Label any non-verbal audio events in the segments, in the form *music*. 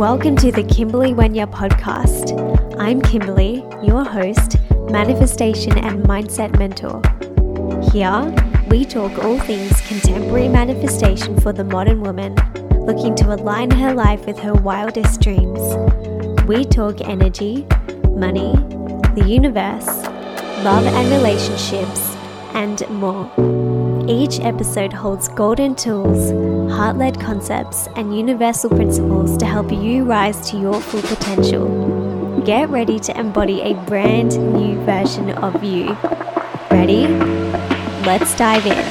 Welcome to the Kimberley Wenya podcast. I'm Kimberley, your host, manifestation and mindset mentor. Here, we talk all things contemporary manifestation for the modern woman looking to align her life with her wildest dreams. We talk energy, money, the universe, love and relationships, and more. Each episode holds golden tools, heart led concepts, and universal principles to help you rise to your full potential. Get ready to embody a brand new version of you. Ready? Let's dive in.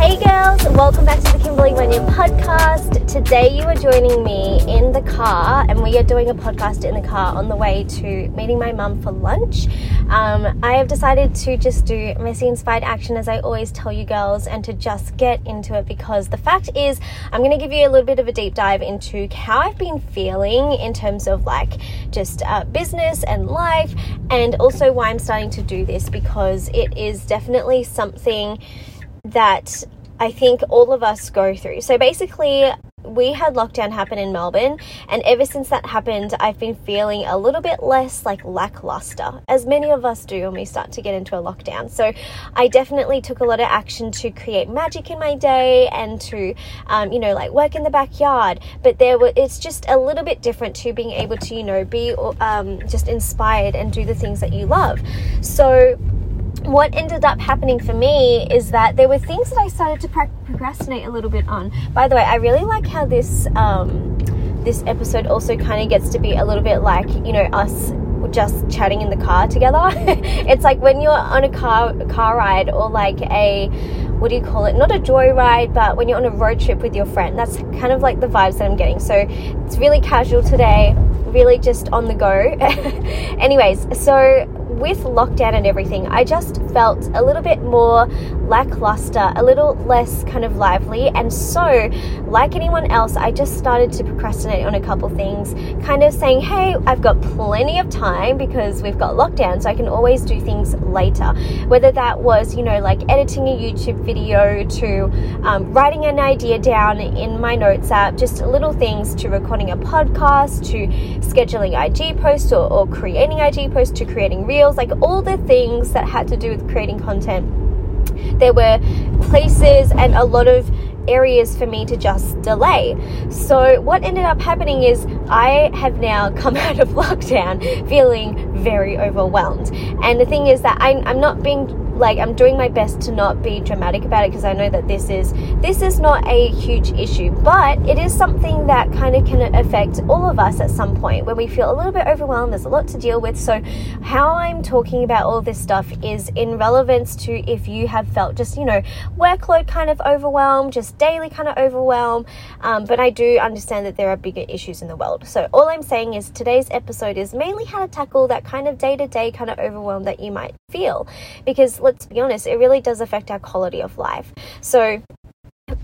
Hey girls, welcome back to the Kimberley podcast. Today you are joining me in the car and we are doing a podcast in the car on the way to meeting my mum for lunch. Um, I have decided to just do messy inspired action as I always tell you girls and to just get into it because the fact is I'm going to give you a little bit of a deep dive into how I've been feeling in terms of like just uh, business and life and also why I'm starting to do this because it is definitely something that I think all of us go through. So basically, we had lockdown happen in Melbourne, and ever since that happened, I've been feeling a little bit less like lackluster, as many of us do when we start to get into a lockdown. So, I definitely took a lot of action to create magic in my day and to, um, you know, like work in the backyard. But there were, it's just a little bit different to being able to, you know, be um, just inspired and do the things that you love. So, what ended up happening for me is that there were things that I started to procrastinate a little bit on. By the way, I really like how this um, this episode also kind of gets to be a little bit like you know us just chatting in the car together. *laughs* it's like when you're on a car car ride or like a what do you call it? Not a joyride, but when you're on a road trip with your friend. That's kind of like the vibes that I'm getting. So it's really casual today, really just on the go. *laughs* Anyways, so with lockdown and everything, I just felt a little bit more lackluster, a little less kind of lively. And so, like anyone else, I just started to procrastinate on a couple things, kind of saying, hey, I've got plenty of time because we've got lockdown, so I can always do things later. Whether that was, you know, like editing a YouTube video to um, writing an idea down in my notes app, just little things to recording a podcast, to scheduling IG posts or, or creating IG posts, to creating reels like all the things that had to do with creating content. There were places and a lot of areas for me to just delay. So, what ended up happening is I have now *laughs* come out of lockdown feeling very overwhelmed. And the thing is that I, I'm not being like I'm doing my best to not be dramatic about it because I know that this is this is not a huge issue, but it is something that kind of can affect all of us at some point when we feel a little bit overwhelmed. There's a lot to deal with. So, how I'm talking about all this stuff is in relevance to if you have felt just you know workload kind of overwhelmed, just daily kind of overwhelmed. Um, but I do understand that there are bigger issues in the world. So all I'm saying is today's episode is mainly how to tackle that kind of day to day kind of overwhelm that you might feel, because let's be honest, it really does affect our quality of life. So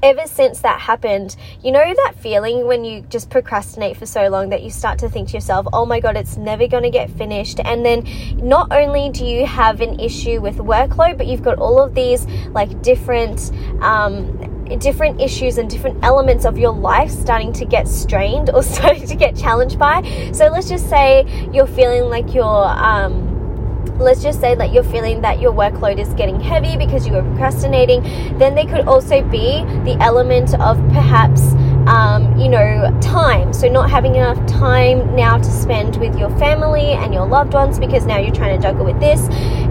ever since that happened, you know that feeling when you just procrastinate for so long that you start to think to yourself, oh my god, it's never going to get finished. And then not only do you have an issue with workload, but you've got all of these like different, um, different issues and different elements of your life starting to get strained or *laughs* starting to get challenged by. So let's just say you're feeling like you're, um, let's just say that you're feeling that your workload is getting heavy because you are procrastinating, then there could also be the element of perhaps um, you know, time. So, not having enough time now to spend with your family and your loved ones because now you're trying to juggle with this.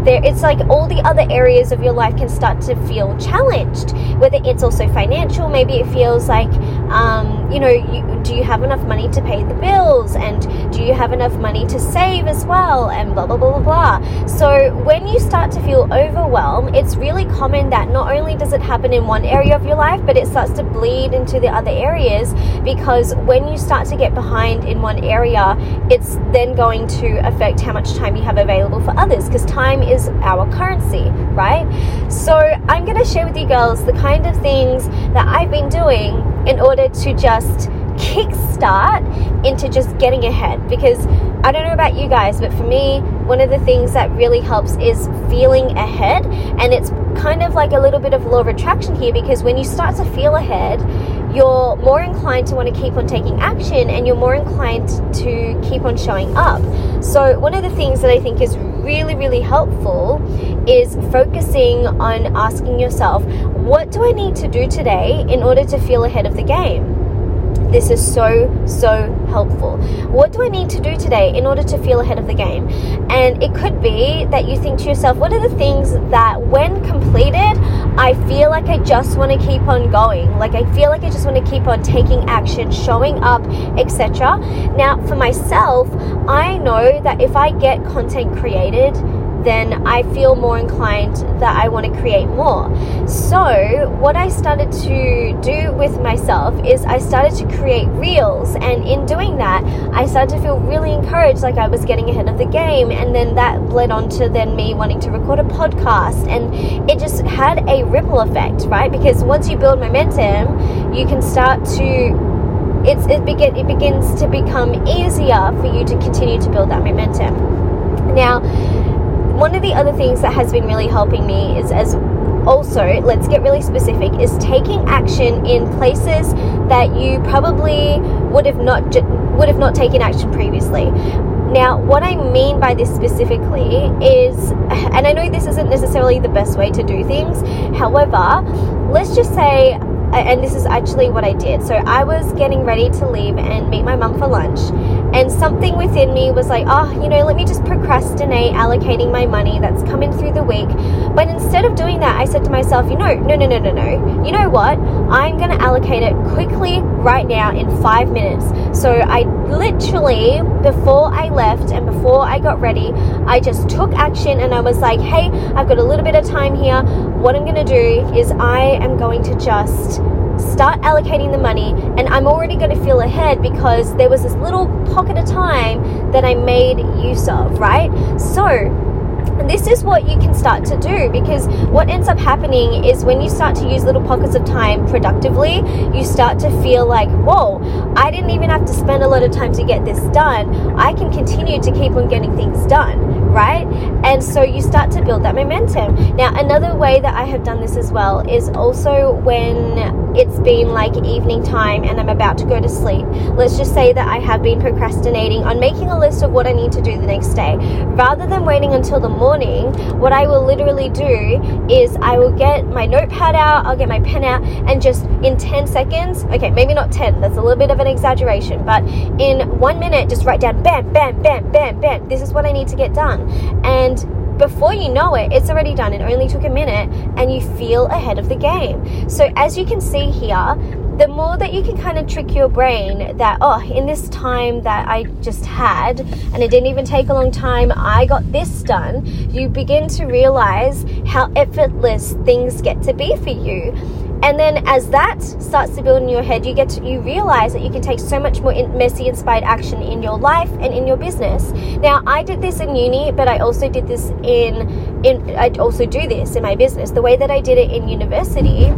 There, it's like all the other areas of your life can start to feel challenged. Whether it's also financial, maybe it feels like, um, you know, you, do you have enough money to pay the bills, and do you have enough money to save as well, and blah blah blah blah blah. So, when you start to feel overwhelmed, it's really common that not only does it happen in one area of your life, but it starts to bleed into the other areas areas because when you start to get behind in one area, it's then going to affect how much time you have available for others because time is our currency, right? So, I'm going to share with you girls the kind of things that I've been doing in order to just kickstart into just getting ahead because I don't know about you guys, but for me, one of the things that really helps is feeling ahead. And it's kind of like a little bit of law of attraction here because when you start to feel ahead, you're more inclined to want to keep on taking action and you're more inclined to keep on showing up. So, one of the things that I think is really, really helpful is focusing on asking yourself, what do I need to do today in order to feel ahead of the game? This is so, so helpful. What do I need to do today in order to feel ahead of the game? And it could be that you think to yourself, what are the things that when completed, I feel like I just want to keep on going? Like I feel like I just want to keep on taking action, showing up, etc. Now, for myself, I know that if I get content created, then I feel more inclined that I want to create more. So, what I started to do with myself is I started to create reels, and in doing that, I started to feel really encouraged, like I was getting ahead of the game, and then that led on to then me wanting to record a podcast, and it just had a ripple effect, right? Because once you build momentum, you can start to it's, it, begin, it begins to become easier for you to continue to build that momentum. Now, one of the other things that has been really helping me is as also let's get really specific is taking action in places that you probably would have not would have not taken action previously. Now, what I mean by this specifically is, and I know this isn't necessarily the best way to do things, however, let's just say and this is actually what I did. So I was getting ready to leave and meet my mum for lunch, and something within me was like, oh, you know, let me just procrastinate allocating my money that's coming through the week. But instead of doing that, I said to myself, you know, no, no, no, no, no. You know what? I'm going to allocate it quickly right now in five minutes. So I literally, before I left and before I got ready, I just took action and I was like, hey, I've got a little bit of time here. What I'm going to do is I am going to just start allocating the money and I'm already going to feel ahead because there was this little pocket of time that I made use of, right? So, this is what you can start to do because what ends up happening is when you start to use little pockets of time productively, you start to feel like, whoa, I didn't even have to spend a lot of time to get this done. I can continue to keep on getting things done right? And so you start to build that momentum. Now, another way that I have done this as well is also when it's been like evening time and I'm about to go to sleep. Let's just say that I have been procrastinating on making a list of what I need to do the next day. Rather than waiting until the morning, what I will literally do is I will get my notepad out, I'll get my pen out, and just in 10 seconds, okay, maybe not 10, that's a little bit of an exaggeration, but in one minute, just write down bam, bam, bam, bam, bam. This is what I need to get done. And before you know it, it's already done. It only took a minute, and you feel ahead of the game. So, as you can see here, the more that you can kind of trick your brain that, oh, in this time that I just had, and it didn't even take a long time, I got this done, you begin to realize how effortless things get to be for you. And then as that starts to build in your head, you get to, you realize that you can take so much more in, messy inspired action in your life and in your business. Now, I did this in uni, but I also did this in in I also do this in my business. The way that I did it in university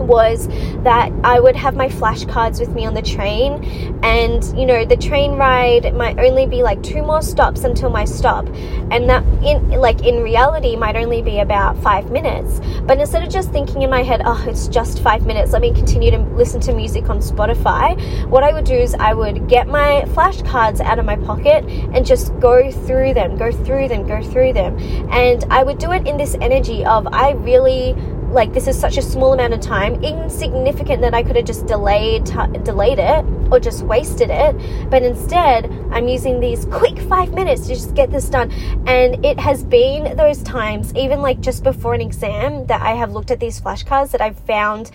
was that I would have my flashcards with me on the train, and you know, the train ride might only be like two more stops until my stop, and that in like in reality might only be about five minutes. But instead of just thinking in my head, oh, it's just five minutes, let me continue to listen to music on Spotify, what I would do is I would get my flashcards out of my pocket and just go through them, go through them, go through them, and I would do it in this energy of I really like this is such a small amount of time, insignificant that I could have just delayed delayed it or just wasted it. But instead, I'm using these quick five minutes to just get this done. And it has been those times, even like just before an exam, that I have looked at these flashcards that I've found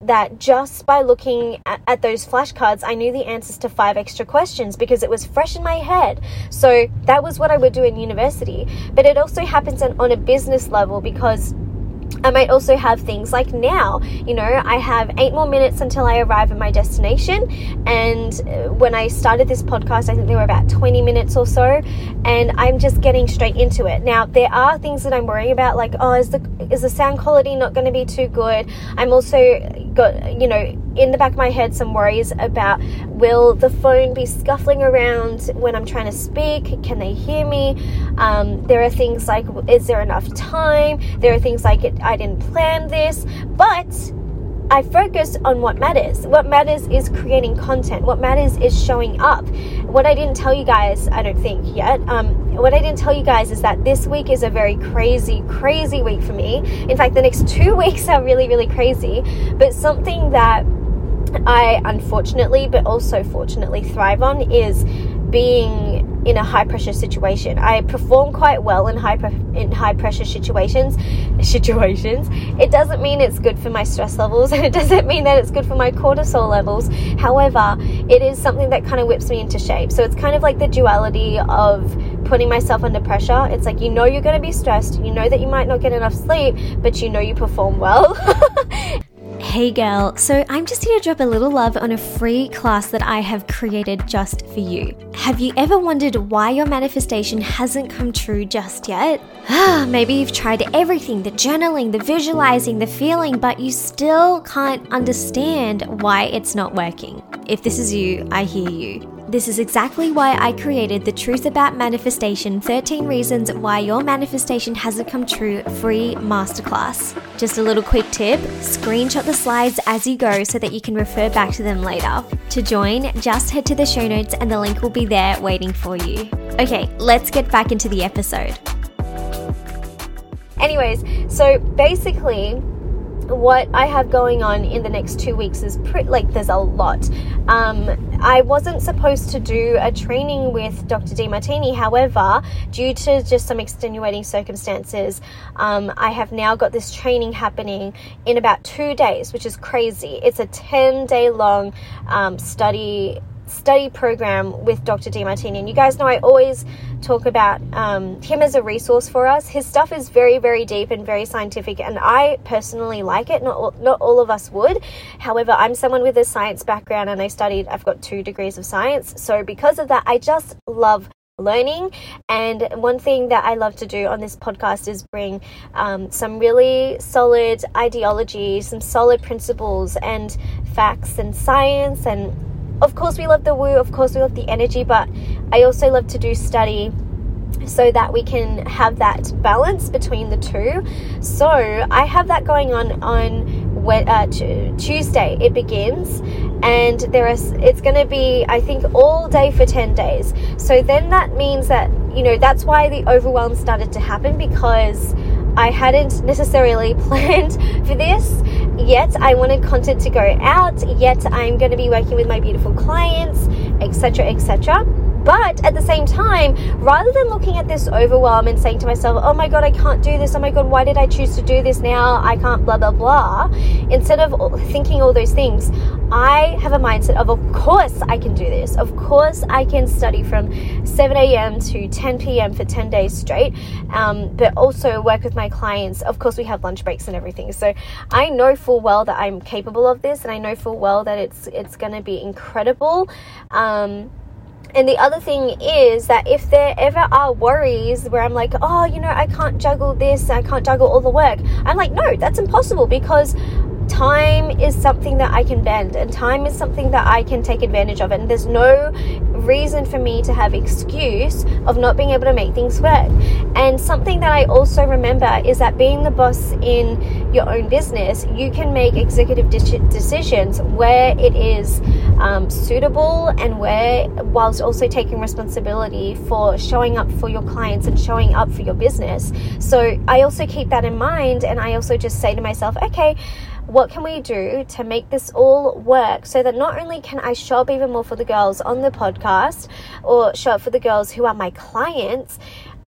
that just by looking at, at, those flashcards, I knew the answers to five extra questions because it was fresh in my head. So that was what I would do in university. But it also happens on a business level because I might also have things like now, you know, I have eight more minutes until I arrive at my destination. And uh, when I started this podcast, I think there were about 20 minutes or so, and I'm just getting straight into it. Now, there are things that I'm worrying about, like, oh, is the is the sound quality not going to be too good? I'm also got, you know, in the back of my head some worries about will the phone be scuffling around when I'm trying to speak? Can they hear me? Um, there are things like, is there enough time? There are things like, I didn't plan this, but I focus on what matters. What matters is creating content. What matters is showing up. What I didn't tell you guys, I don't think yet, um, what I didn't tell you guys is that this week is a very crazy, crazy week for me. In fact, the next *laughs* two weeks are really, really crazy. But something that I unfortunately, but also fortunately thrive on is being in a high pressure situation. I perform quite well in high pre- in high pressure situations. *laughs* Situations. It doesn't mean it's good for my stress levels, *laughs* and it doesn't mean that it's good for my cortisol levels. However, it is something that kind of whips me into shape. So it's kind of like the duality of putting myself under pressure. It's like you know you're going to be stressed, you know that you might not get enough sleep, but you know you perform well. *laughs* Hey girl, so I'm just here to drop a little love on a free class that I have created just for you. Have you ever wondered why your manifestation hasn't come true just yet? Ah, maybe you've tried everything the journaling, the visualizing, the feeling, but you still can't understand why it's not working. If this is you, I hear you. This is exactly why I created the Truth About Manifestation 13 Reasons Why Your Manifestation Hasn't Come True free masterclass. Just a little quick tip screenshot the slides as you go so that you can refer back to them later. To join, just head to the show notes and the link will be there waiting for you. Okay, let's get back into the episode. Anyways, so basically, what I have going on in the next two weeks is pretty like there's a lot. Um, I wasn't supposed to do a training with Dr. Demartini, however, due to just some extenuating circumstances, um, I have now got this training happening in about two days, which is crazy. It's a 10 day long um, study study program with Dr. Demartini. And you guys know I always talk about um, him as a resource for us. His stuff is very, very deep and very scientific, and I personally like it. Not all, not all of us would. However, I'm someone with a science background, and I studied. I've got two degrees of science, so because of that, I just love learning. And one thing that I love to do on this podcast is bring um, some really solid ideology, some solid principles and facts and science and of course we love the woo of course we love the energy but i also love to do study so that we can have that balance between the two. So i have that going on on uh, tuesday it begins and there is it's going to be i think all day for 10 days. So then that means that you know that's why the overwhelm started to happen because I hadn't necessarily *laughs* planned for this yet. I wanted content to go out, yet I'm going to be working with my beautiful clients, etc., etc. But at the same time, rather than looking at this overwhelm and saying to myself, oh my God, I can't do this. Oh my God, why did I choose to do this now? I can't, blah, blah, blah. Instead of thinking all those things, I have a mindset of, of course I can do this. Of course I can study from 7 a.m. to 10 p.m. for 10 days straight, um, but also work with my clients. Of course, we have lunch breaks and everything. So I know full well that I'm capable of this, and I know full well that it's it's going to be incredible. Um, and the other thing is that if there ever are worries where I'm like, oh, you know, I can't juggle this, I can't juggle all the work, I'm like, no, that's impossible because time is something that I can bend and time is something that I can take advantage of and there's no reason for me to have excuse of not being able to make things work. And something that I also remember is that being the boss in your own business, you can make executive de- decisions where it is um, suitable and where whilst also taking responsibility for showing up for your clients and showing up for your business. So I also keep that in mind and I also just say to myself, okay, what can we do to make this all work so that not only can I show up even more for the girls on the podcast or show up for the girls who are my clients,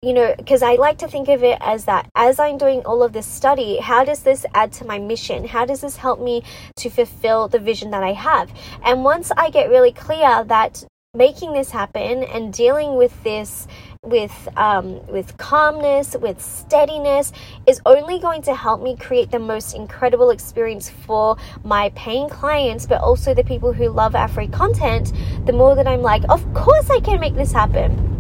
you know, because I like to think of it as that as I'm doing all of this study, how does this add to my mission? How does this help me to fulfill the vision that I have? And once I get really clear that making this happen and dealing with this with um, with calmness, with steadiness, is only going to help me create the most incredible experience for my paying clients, but also the people who love our free content. The more that I'm like, of course I can make this happen.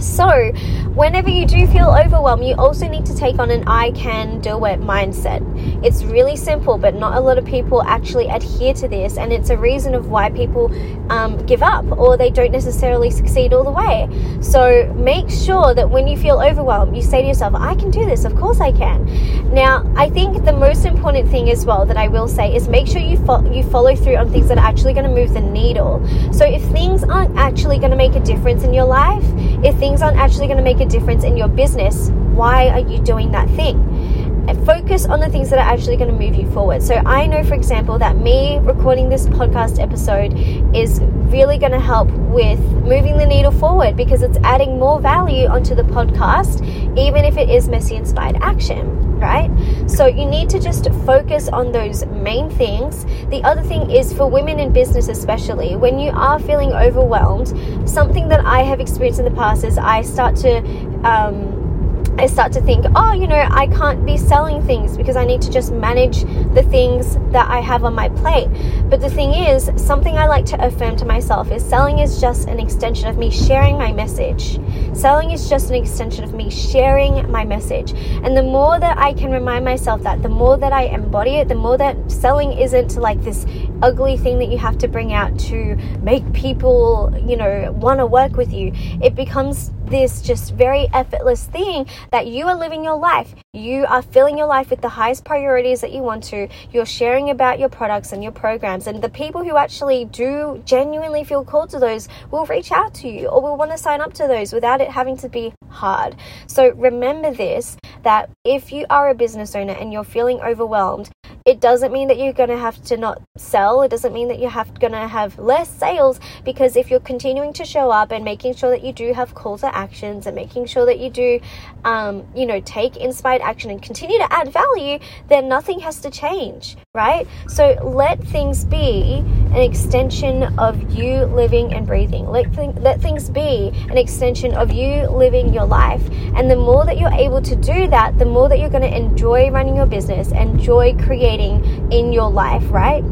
So, whenever you do feel overwhelmed, you also need to take on an I can do it mindset. It's really simple, but not a lot of people actually adhere to this, and it's a reason of why people um, give up or they don't necessarily succeed all the way. So, make sure that when you feel overwhelmed, you say to yourself, I can do this, of course I can. Now, I think the most important thing as well that I will say is make sure you, fo- you follow through on things that are actually going to move the needle. So, if things aren't actually going to make a difference in your life, if things things aren't actually going to make a difference in your business, why are you doing that thing? And focus on the things that are actually going to move you forward. So, I know, for example, that me recording this podcast episode is really going to help with moving the needle forward because it's adding more value onto the podcast, even if it is messy inspired action right? So you need to just focus on those main things. The other thing is for women in business, especially when you are feeling overwhelmed, something that I have experienced in the past is I start to. Um, I start to think, oh, you know, I can't be selling things because I need to just manage the things that I have on my plate. But the thing is, something I like to affirm to myself is selling is just an extension of me sharing my message. Selling is just an extension of me sharing my message. And the more that I can remind myself that, the more that I embody it, the more that selling isn't like this ugly thing that you have to bring out to make people, you know, want to work with you. It becomes this just very effortless thing that you are living your life. You are filling your life with the highest priorities that you want to. You're sharing about your products and your programs. And the people who actually do genuinely feel called to those will reach out to you or will want to sign up to those without it having to be hard. So remember this that if you are a business owner and you're feeling overwhelmed, it doesn't mean that you're going to have to not sell. It doesn't mean that you have going to have less sales because if you're continuing to show up and making sure that you do have call to actions and making sure that you do, um, you know, take inspired action and continue to add value, then nothing has to change, right? So let things be an extension of you living and breathing. Let, th- let things be an extension of you living your life. And the more that you're able to do that, the more that you're going to enjoy running your business, enjoy creating in your life, right?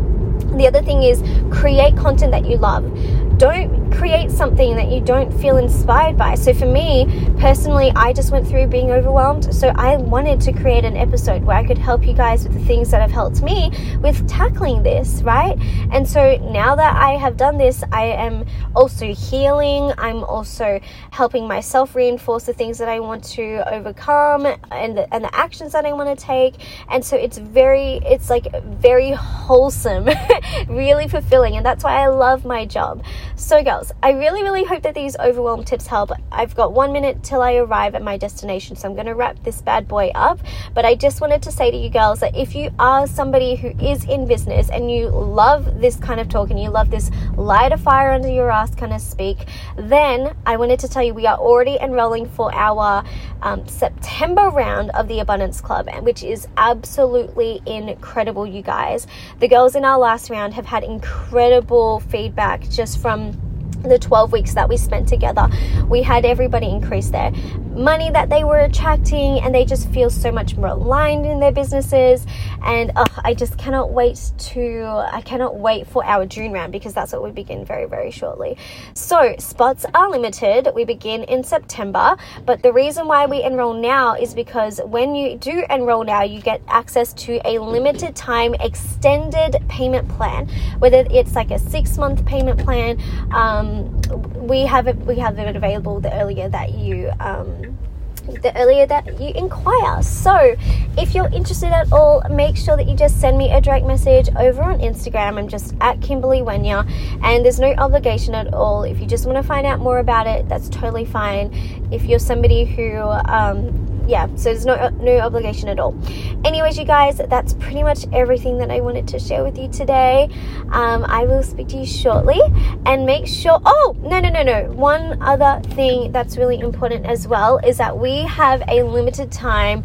The other thing is create content that you love. Don't create something that you don't feel inspired by. So for me personally, I just went through being overwhelmed. So I wanted to create an episode where I could help you guys with the things that have helped me with tackling this, right? And so now that I have done this, I am also healing. I'm also helping myself reinforce the things that I want to overcome and the, and the actions that I want to take. And so it's very, it's like very wholesome, *laughs* really fulfilling. And that's why I love my job. So, girls, I really, really hope that these overwhelm tips help. I've got one minute till I arrive at my destination, so I'm going to wrap this bad boy up. But I just wanted to say to you girls that if you are somebody who is in business and you love this kind of talk and you love this light a fire under your ass kind of speak, then I wanted to tell you we are already enrolling for our um, September round of the Abundance Club, which is absolutely incredible, you guys. The girls in our last round have had incredible feedback just from Um, the 12 weeks that we spent together, we had everybody increase their money that they were attracting and they just feel so much more aligned in their businesses. And uh, I just cannot wait to, I cannot wait for our June round because that's what we begin very, very shortly. So, spots are limited. We begin in September, but the reason why we enroll now is because when you do enroll now, you get access to a limited time extended payment plan, whether it's like a six month payment plan. Um, we have it we have it available the earlier that you um, the earlier that you inquire. So, if you're interested at all, make sure that you just send me a direct message over on Instagram. I'm just at Kimberley Wenya, and there's no obligation at all. If you just want to find out more about it, that's totally fine. If you're somebody who um, yeah, so there's no no obligation at all. Anyways, you guys, that's pretty much everything that I wanted to share with you today. Um, I will speak to you shortly, and make sure. Oh no no no no! One other thing that's really important as well is that we have a limited time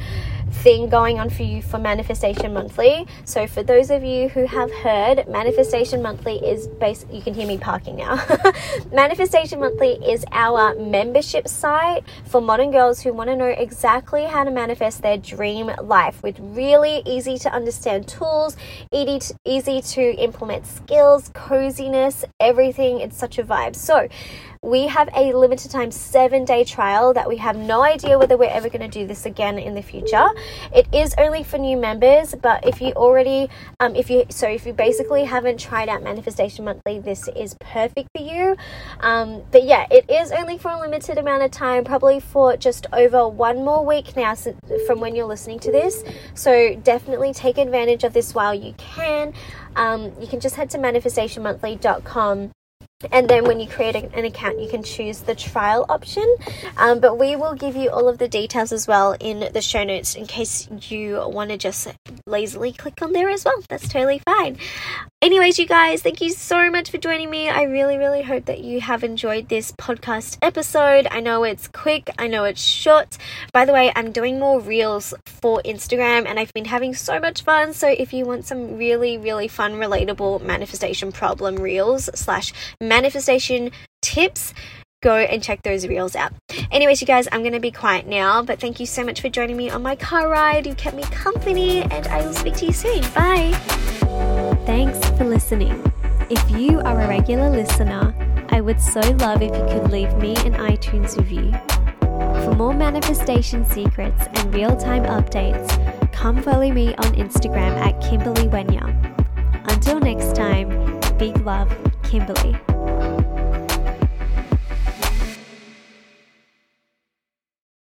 thing going on for you for Manifestation Monthly. So, for those of you who have heard, Manifestation Monthly is based, you can hear me parking now. *laughs* Manifestation Monthly is our membership site for modern girls who want to know exactly how to manifest their dream life with really easy to understand tools, easy to, easy to implement skills, coziness, everything. It's such a vibe. So, we have a limited time seven day trial that we have no idea whether we're ever going to do this again in the future. It is only for new members, but if you already, um, if you, so if you basically haven't tried out Manifestation Monthly, this is perfect for you. Um, but yeah, it is only for a limited amount of time, probably for just over one more week now from when you're listening to this. So definitely take advantage of this while you can. Um, you can just head to manifestationmonthly.com and then when you create an account you can choose the trial option. Um, but we will give you all of the details as well in the show notes in case you want to just lazily click on there as well. That's totally fine anyways you guys thank you so much for joining me i really really hope that you have enjoyed this podcast episode i know it's quick i know it's short by the way i'm doing more reels for instagram and i've been having so much fun so if you want some really really fun relatable manifestation problem reels slash manifestation tips, go and check those reels out. Anyways, you guys, I'm going to be quiet now, but thank you so much for joining me on my car ride. You kept me company, and I will speak to you soon. Bye. Thanks for listening. If you are a regular listener, I would so love if you could leave me an iTunes review. For more manifestation secrets and real time updates, come follow me on Instagram at Kimberley Wenya. Until next time, big love, Kimberley.